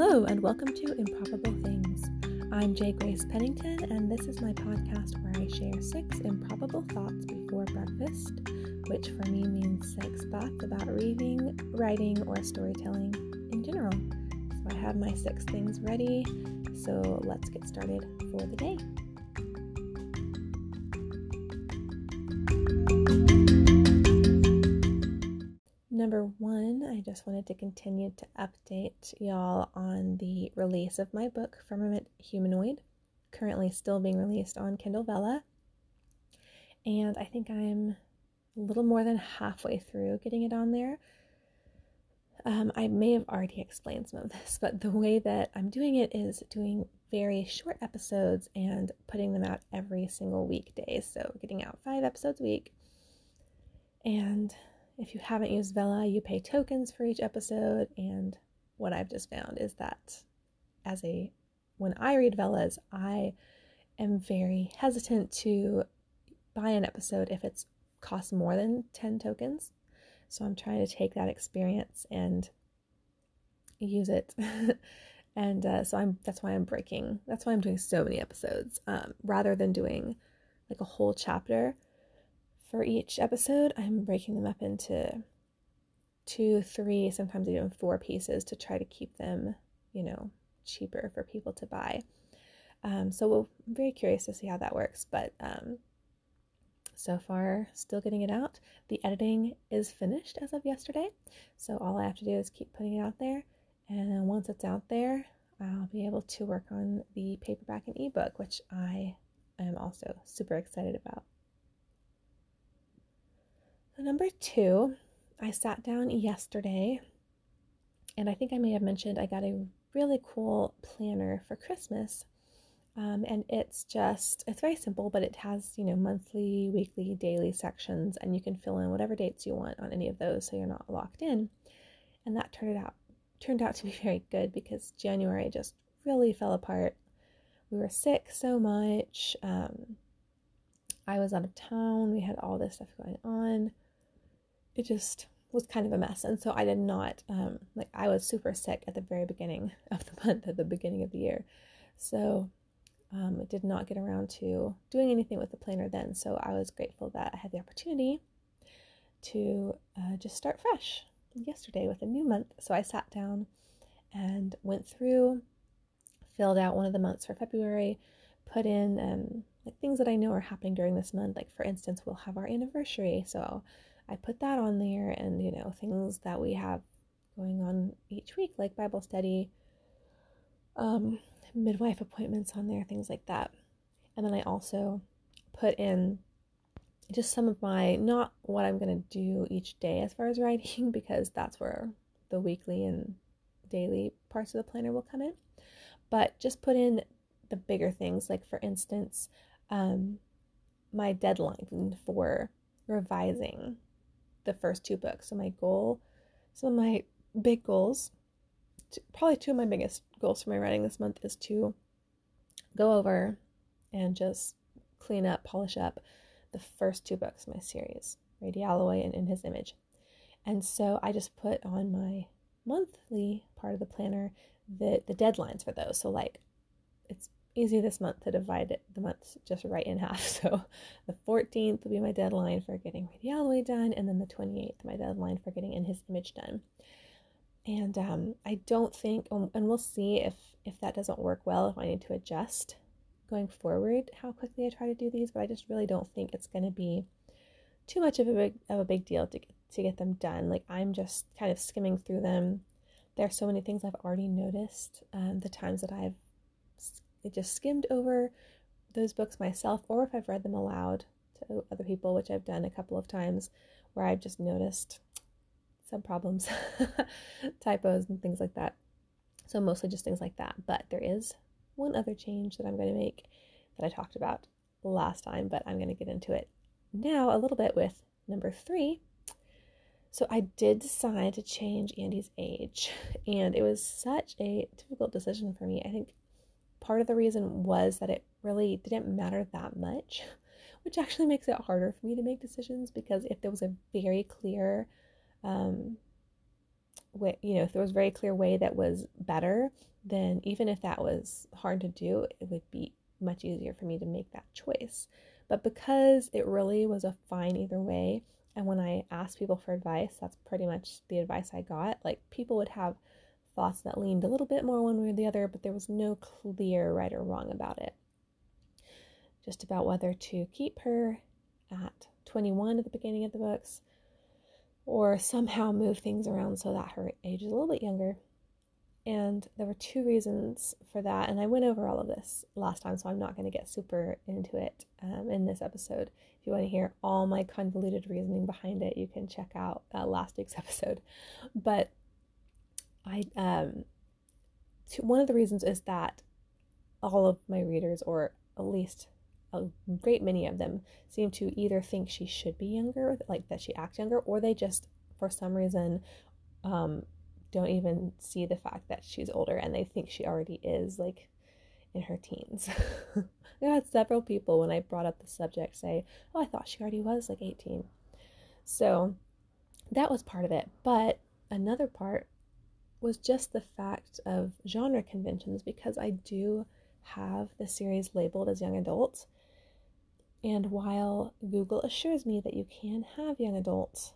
Hello, and welcome to Improbable Things. I'm J. Grace Pennington, and this is my podcast where I share six improbable thoughts before breakfast, which for me means six thoughts about reading, writing, or storytelling in general. So I have my six things ready, so let's get started for the day. Number one, I just wanted to continue to update y'all on the release of my book, Firmament Humanoid, currently still being released on Kindle Vella. And I think I'm a little more than halfway through getting it on there. Um, I may have already explained some of this, but the way that I'm doing it is doing very short episodes and putting them out every single weekday. So, getting out five episodes a week. And if you haven't used Vella, you pay tokens for each episode. And what I've just found is that as a when I read Vella's, I am very hesitant to buy an episode if it's costs more than 10 tokens. So I'm trying to take that experience and use it. and uh, so I'm that's why I'm breaking. That's why I'm doing so many episodes um, rather than doing like a whole chapter for each episode, I'm breaking them up into two, three, sometimes even four pieces to try to keep them, you know, cheaper for people to buy. Um, so we'll, I'm very curious to see how that works, but um, so far, still getting it out. The editing is finished as of yesterday, so all I have to do is keep putting it out there, and once it's out there, I'll be able to work on the paperback and ebook, which I am also super excited about. Number two, I sat down yesterday, and I think I may have mentioned I got a really cool planner for Christmas. Um, and it's just, it's very simple, but it has, you know, monthly, weekly, daily sections, and you can fill in whatever dates you want on any of those so you're not locked in. And that turned out turned out to be very good because January just really fell apart. We were sick so much. Um, I was out of town. We had all this stuff going on it just was kind of a mess. And so I did not, um, like, I was super sick at the very beginning of the month, at the beginning of the year. So um, I did not get around to doing anything with the planner then. So I was grateful that I had the opportunity to uh, just start fresh yesterday with a new month. So I sat down and went through, filled out one of the months for February, put in um, like things that I know are happening during this month. Like, for instance, we'll have our anniversary. So I put that on there and, you know, things that we have going on each week, like Bible study, um, midwife appointments on there, things like that. And then I also put in just some of my, not what I'm going to do each day as far as writing, because that's where the weekly and daily parts of the planner will come in, but just put in the bigger things, like for instance, um, my deadline for revising the first two books. So my goal, some of my big goals, probably two of my biggest goals for my writing this month is to go over and just clean up, polish up the first two books in my series, Radialloy and In His Image. And so I just put on my monthly part of the planner the the deadlines for those. So like it's easy this month to divide it, the months just right in half. So the 14th will be my deadline for getting Radialloy done, and then the 28th, my deadline for getting In His Image done. And um, I don't think, um, and we'll see if if that doesn't work well, if I need to adjust going forward how quickly I try to do these. But I just really don't think it's going to be too much of a big of a big deal to to get them done. Like I'm just kind of skimming through them. There are so many things I've already noticed. Um, the times that I've I just skimmed over those books myself, or if I've read them aloud to other people, which I've done a couple of times, where I've just noticed some problems, typos, and things like that. So, mostly just things like that. But there is one other change that I'm going to make that I talked about last time, but I'm going to get into it now a little bit with number three. So, I did decide to change Andy's age, and it was such a difficult decision for me. I think part of the reason was that it really didn't matter that much, which actually makes it harder for me to make decisions because if there was a very clear um, way, you know, if there was a very clear way that was better, then even if that was hard to do, it would be much easier for me to make that choice. But because it really was a fine either way, and when I asked people for advice, that's pretty much the advice I got. Like people would have thoughts that leaned a little bit more one way or the other, but there was no clear right or wrong about it. Just about whether to keep her at 21 at the beginning of the books or somehow move things around so that her age is a little bit younger. And there were two reasons for that. And I went over all of this last time, so I'm not going to get super into it um, in this episode. If you want to hear all my convoluted reasoning behind it, you can check out uh, last week's episode. But I, um, one of the reasons is that all of my readers, or at least a great many of them seem to either think she should be younger, like that she acts younger, or they just, for some reason, um, don't even see the fact that she's older and they think she already is like in her teens. I had several people when I brought up the subject say, Oh, I thought she already was like 18. So that was part of it. But another part was just the fact of genre conventions because I do have the series labeled as young adult and while Google assures me that you can have young adult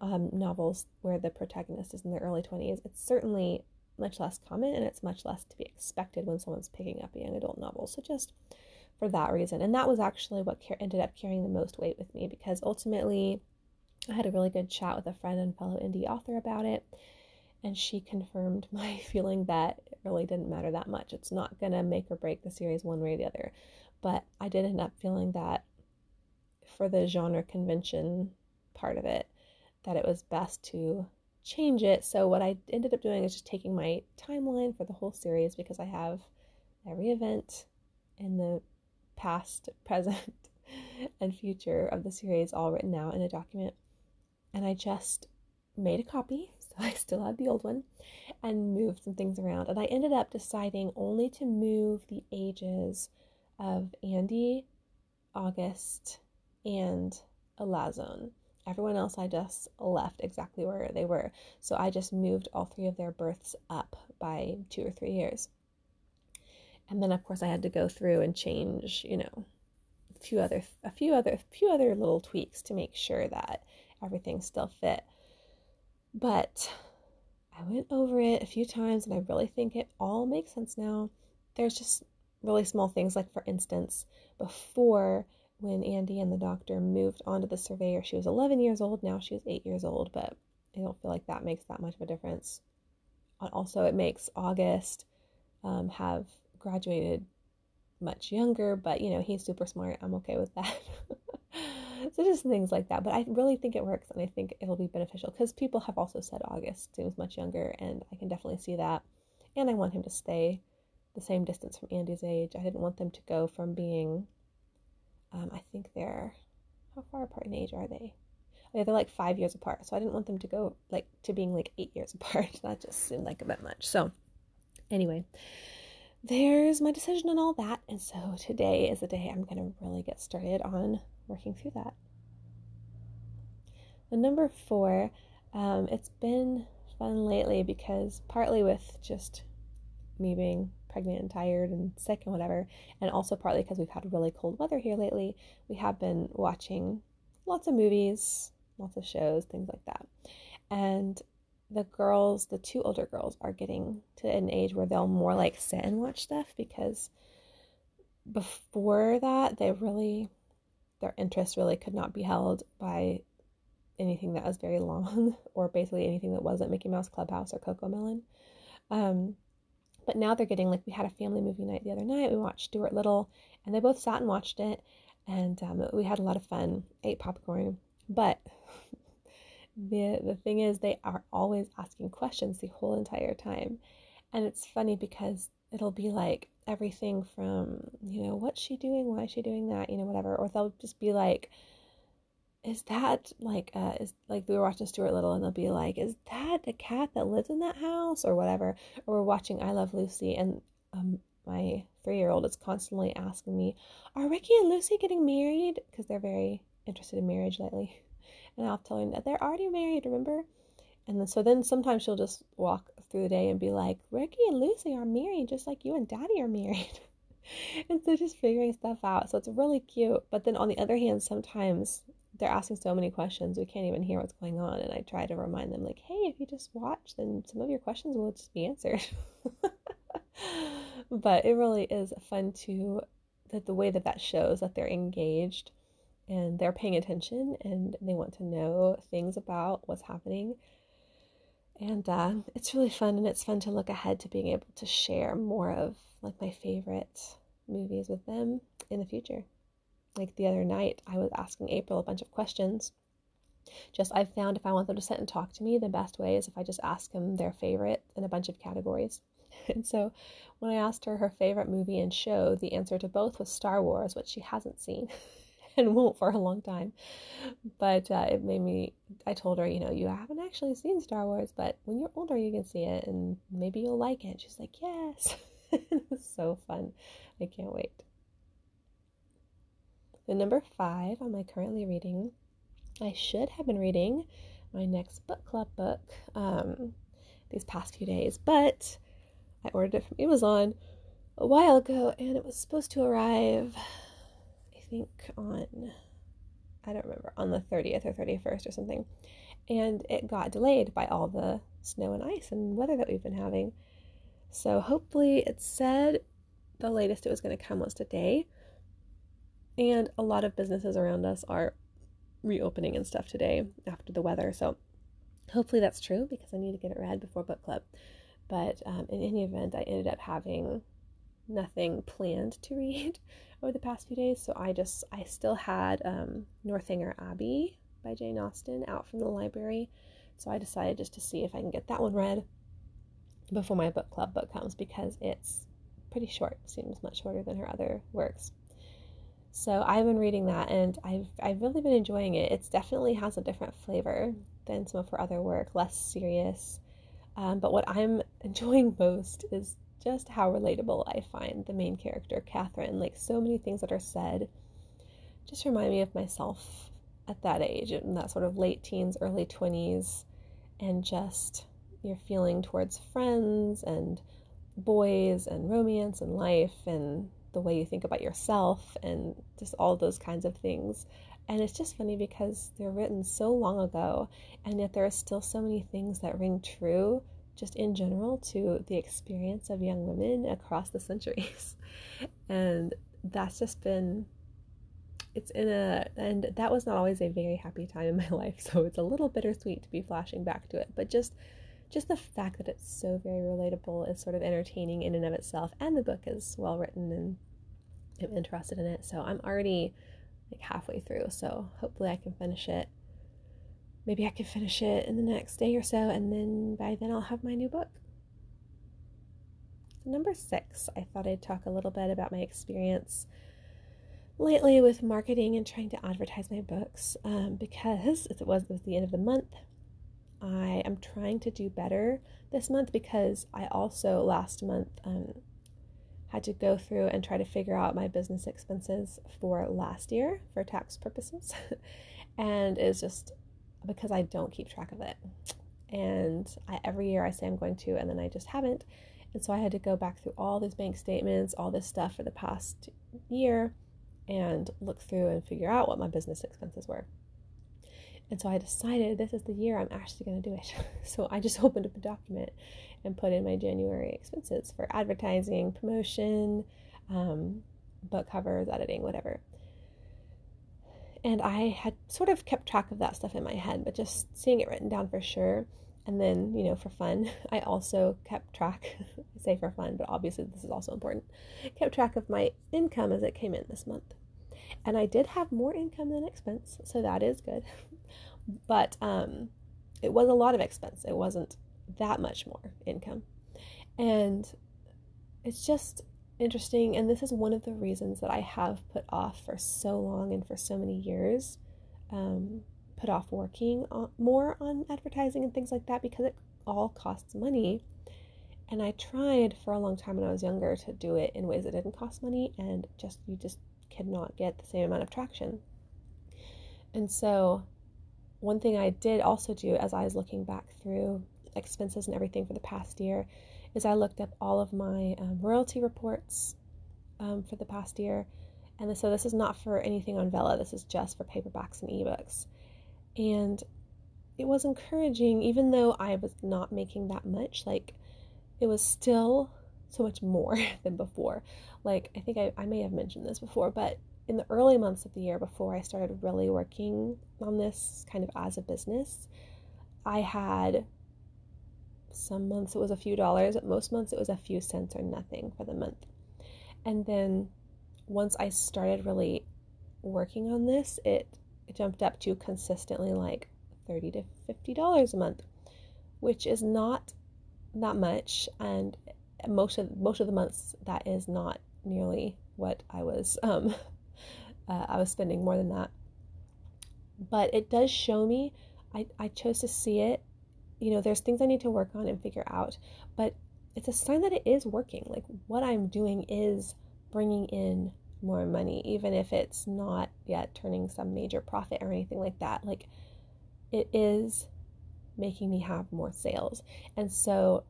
um, novels where the protagonist is in their early 20s, it's certainly much less common and it's much less to be expected when someone's picking up a young adult novel. So, just for that reason. And that was actually what ended up carrying the most weight with me because ultimately I had a really good chat with a friend and fellow indie author about it. And she confirmed my feeling that it really didn't matter that much. It's not going to make or break the series one way or the other. But I did end up feeling that for the genre convention part of it, that it was best to change it. So what I ended up doing is just taking my timeline for the whole series because I have every event in the past, present, and future of the series all written out in a document. And I just made a copy, I still had the old one, and moved some things around. And I ended up deciding only to move the ages of Andy, August, and Elazone. Everyone else I just left exactly where they were. So I just moved all three of their births up by two or three years. And then of course I had to go through and change, you know, a few other a few other a few other little tweaks to make sure that everything still fit. But I went over it a few times and I really think it all makes sense now. There's just really small things, like for instance, before when Andy and the doctor moved onto the surveyor, she was 11 years old. Now she was 8 years old, but I don't feel like that makes that much of a difference. Also, it makes August um, have graduated much younger, but you know, he's super smart. I'm okay with that. so, just things like that. But I really think it works and I think it'll be beneficial because people have also said August seems much younger, and I can definitely see that. And I want him to stay the same distance from Andy's age. I didn't want them to go from being, um, I think they're, how far apart in age are they? Oh, they're like five years apart. So I didn't want them to go like to being like eight years apart. that just seemed like a bit much. So anyway, there's my decision on all that. And so today is the day I'm going to really get started on working through that. The number four, um, it's been fun lately because partly with just me being pregnant and tired and sick and whatever, and also partly because we've had really cold weather here lately, we have been watching lots of movies, lots of shows, things like that. And the girls, the two older girls, are getting to an age where they'll more like sit and watch stuff because before that, they really, their interest really could not be held by anything that was very long or basically anything that wasn't Mickey Mouse Clubhouse or Cocomelon. Um, but now they're getting like we had a family movie night the other night. We watched Stuart Little, and they both sat and watched it, and um, we had a lot of fun. Ate popcorn, but the the thing is, they are always asking questions the whole entire time, and it's funny because it'll be like everything from you know what's she doing, why is she doing that, you know whatever, or they'll just be like is that like uh is like we were watching Stuart Little and they'll be like, is that a cat that lives in that house or whatever? Or we're watching I Love Lucy and um my three year old is constantly asking me, Are Ricky and Lucy getting married? Because they're very interested in marriage lately. And I'll tell him that they're already married, remember? And then, so then sometimes she'll just walk through the day and be like, Ricky and Lucy are married just like you and daddy are married. and so just figuring stuff out. So it's really cute. But then on the other hand, sometimes they're asking so many questions we can't even hear what's going on. And I try to remind them, like, hey, if you just watch, then some of your questions will just be answered. but it really is fun to that the way that that shows that they're engaged and they're paying attention and they want to know things about what's happening. And uh, it's really fun, and it's fun to look ahead to being able to share more of like my favorite movies with them in the future. Like the other night, I was asking April a bunch of questions. Just I've found if I want them to sit and talk to me, the best way is if I just ask them their favorite in a bunch of categories. And so when I asked her her favorite movie and show, the answer to both was Star Wars, which she hasn't seen and won't for a long time. But uh, it made me, I told her, you know, you haven't actually seen Star Wars, but when you're older, you can see it and maybe you'll like it. She's like, yes. it was so fun. I can't wait. The number five on my currently reading, I should have been reading my next book club book um, these past few days, but I ordered it from Amazon a while ago and it was supposed to arrive, think, on, I don't remember, on the 30th or 31st or something. And it got delayed by all the snow and ice and weather that we've been having. So hopefully it said the latest it was going to come was today. And a lot of businesses around us are reopening and stuff today after the weather. So hopefully that's true because I need to get it read before book club. But um, in any event, I ended up having nothing planned to read over the past few days. So I just, I still had um, Northanger Abbey by Jane Austen out from the library. So I decided just to see if I can get that one read before my book club book comes because it's pretty short, seems much shorter than her other works. So I've been reading that and I've I've really been enjoying it. It definitely has a different flavor than some of her other work, less serious. Um, but what I'm enjoying most is just how relatable I find the main character, Catherine. Like so many things that are said just remind me of myself at that age, in that sort of late teens, early 20s, and just your feeling towards friends and boys and romance and life and the way you think about yourself and just all those kinds of things. And it's just funny because they're written so long ago, and yet there are still so many things that ring true just in general to the experience of young women across the centuries. and that's just been it's in a and that was not always a very happy time in my life so it's a little bittersweet to be flashing back to it but just just the fact that it's so very relatable is sort of entertaining in and of itself, and the book is well written and I'm interested in it. So I'm already like halfway through, so hopefully I can finish it. Maybe I can finish it in the next day or so, and then by then I'll have my new book. Number six, I thought I'd talk a little bit about my experience lately with marketing and trying to advertise my books um, because it was, it was the end of the month I am trying to do better this month because I also last month um, had to go through and try to figure out my business expenses for last year for tax purposes. and it's just because I don't keep track of it. And I, every year I say I'm going to, and then I just haven't. And so I had to go back through all these bank statements, all this stuff for the past year, and look through and figure out what my business expenses were. And so I decided this is the year I'm actually going to do it. so I just opened up a document and put in my January expenses for advertising, promotion, um, book covers, editing, whatever. And I had sort of kept track of that stuff in my head, but just seeing it written down for sure. And then, you know, for fun, I also kept track, I say for fun, but obviously this is also important, kept track of my income as it came in this month. And I did have more income than expense, so that is good. but um, it was a lot of expense. It wasn't that much more income. And it's just interesting. And this is one of the reasons that I have put off for so long and for so many years, um, put off working on, more on advertising and things like that because it all costs money. And I tried for a long time when I was younger to do it in ways that didn't cost money, and just you just cannot get the same amount of traction. And so one thing I did also do as I was looking back through expenses and everything for the past year is I looked up all of my um, royalty reports um, for the past year. And so this is not for anything on Vella, this is just for paperbacks and ebooks. And it was encouraging, even though I was not making that much, like it was still so much more than before. Like, I think I, I may have mentioned this before, but in the early months of the year before I started really working on this kind of as a business, I had some months it was a few dollars, most months it was a few cents or nothing for the month. And then once I started really working on this, it, jumped up to consistently like 30 to 50 dollars a month, which is not that much and most of most of the months that is not nearly what I was um uh, I was spending more than that. But it does show me I, I chose to see it you know, there's things I need to work on and figure out, but it's a sign that it is working. Like what I'm doing is bringing in more money, even if it's not yet turning some major profit or anything like that. Like it is making me have more sales. And so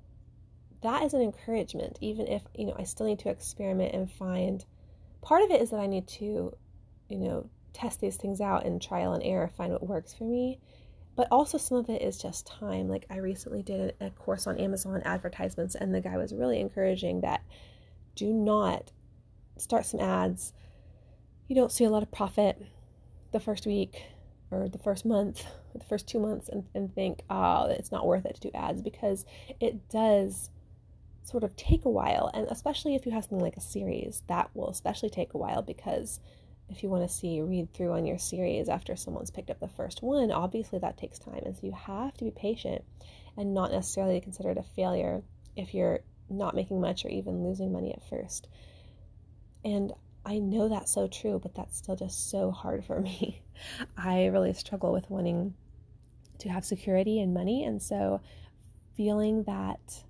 that is an encouragement, even if, you know, I still need to experiment and find part of it is that I need to, you know, test these things out and trial and error, find what works for me but also some of it is just time. Like I recently did a course on Amazon advertisements, and the guy was really encouraging that do not start some ads. You don't see a lot of profit the first week or the first month, the first two months, and, and think, oh, it's not worth it to do ads because it does sort of take a while. And especially if you have something like a series, that will especially take a while because if you want to see read through on your series after someone's picked up the first one, obviously that takes time. And so you have to be patient and not necessarily consider it a failure if you're not making much or even losing money at first. And I know that's so true, but that's still just so hard for me. I really struggle with wanting to have security and money. And so feeling that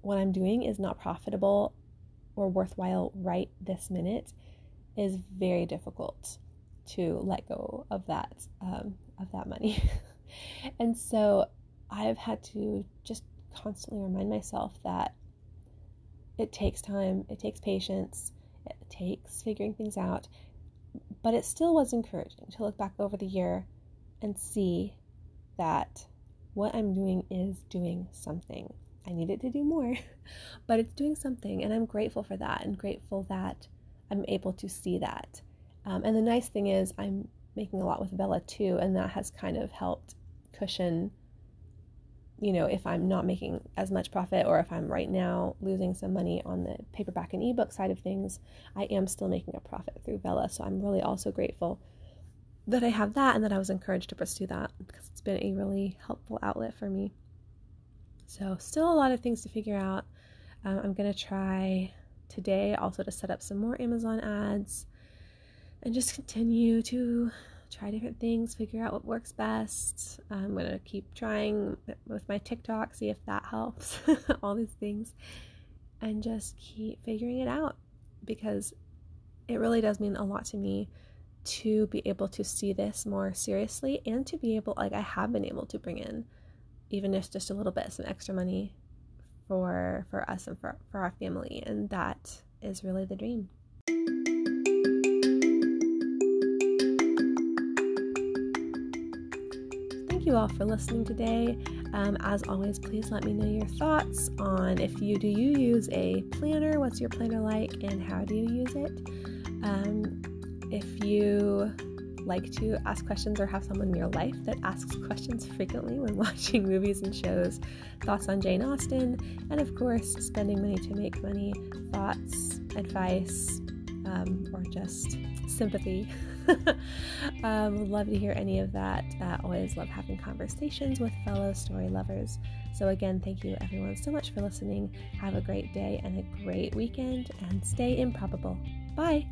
what I'm doing is not profitable or worthwhile right this minute is very difficult to let go of that um, of that money. and so I've had to just constantly remind myself that it takes time, it takes patience, it takes figuring things out. But it still was encouraging to look back over the year and see that what I'm doing is doing something. I needed to do more, but it's doing something, and I'm grateful for that and grateful that I'm able to see that. Um, and the nice thing is, I'm making a lot with Vella too, and that has kind of helped cushion, you know, if I'm not making as much profit or if I'm right now losing some money on the paperback and ebook side of things, I am still making a profit through Vella. So I'm really also grateful that I have that and that I was encouraged to pursue that because it's been a really helpful outlet for me. So, still a lot of things to figure out. Um, I'm going to try today also to set up some more Amazon ads and just continue to try different things, figure out what works best. I'm going to keep trying with my TikTok, see if that helps, all these things, and just keep figuring it out because it really does mean a lot to me to be able to see this more seriously and to be able, like, I have been able to bring in, even if just a little bit, some extra money for for us and for, for our family and that is really the dream. Thank you all for listening today. Um, as always please let me know your thoughts on if you do you use a planner? What's your planner like and how do you use it? Um, if you like to ask questions or have someone in your life that asks questions frequently when watching movies and shows, thoughts on Jane Austen, and of course, spending money to make money, thoughts, advice, um, or just sympathy. um, would love to hear any of that. Uh, always love having conversations with fellow story lovers. So, again, thank you everyone so much for listening. Have a great day and a great weekend, and stay improbable. Bye.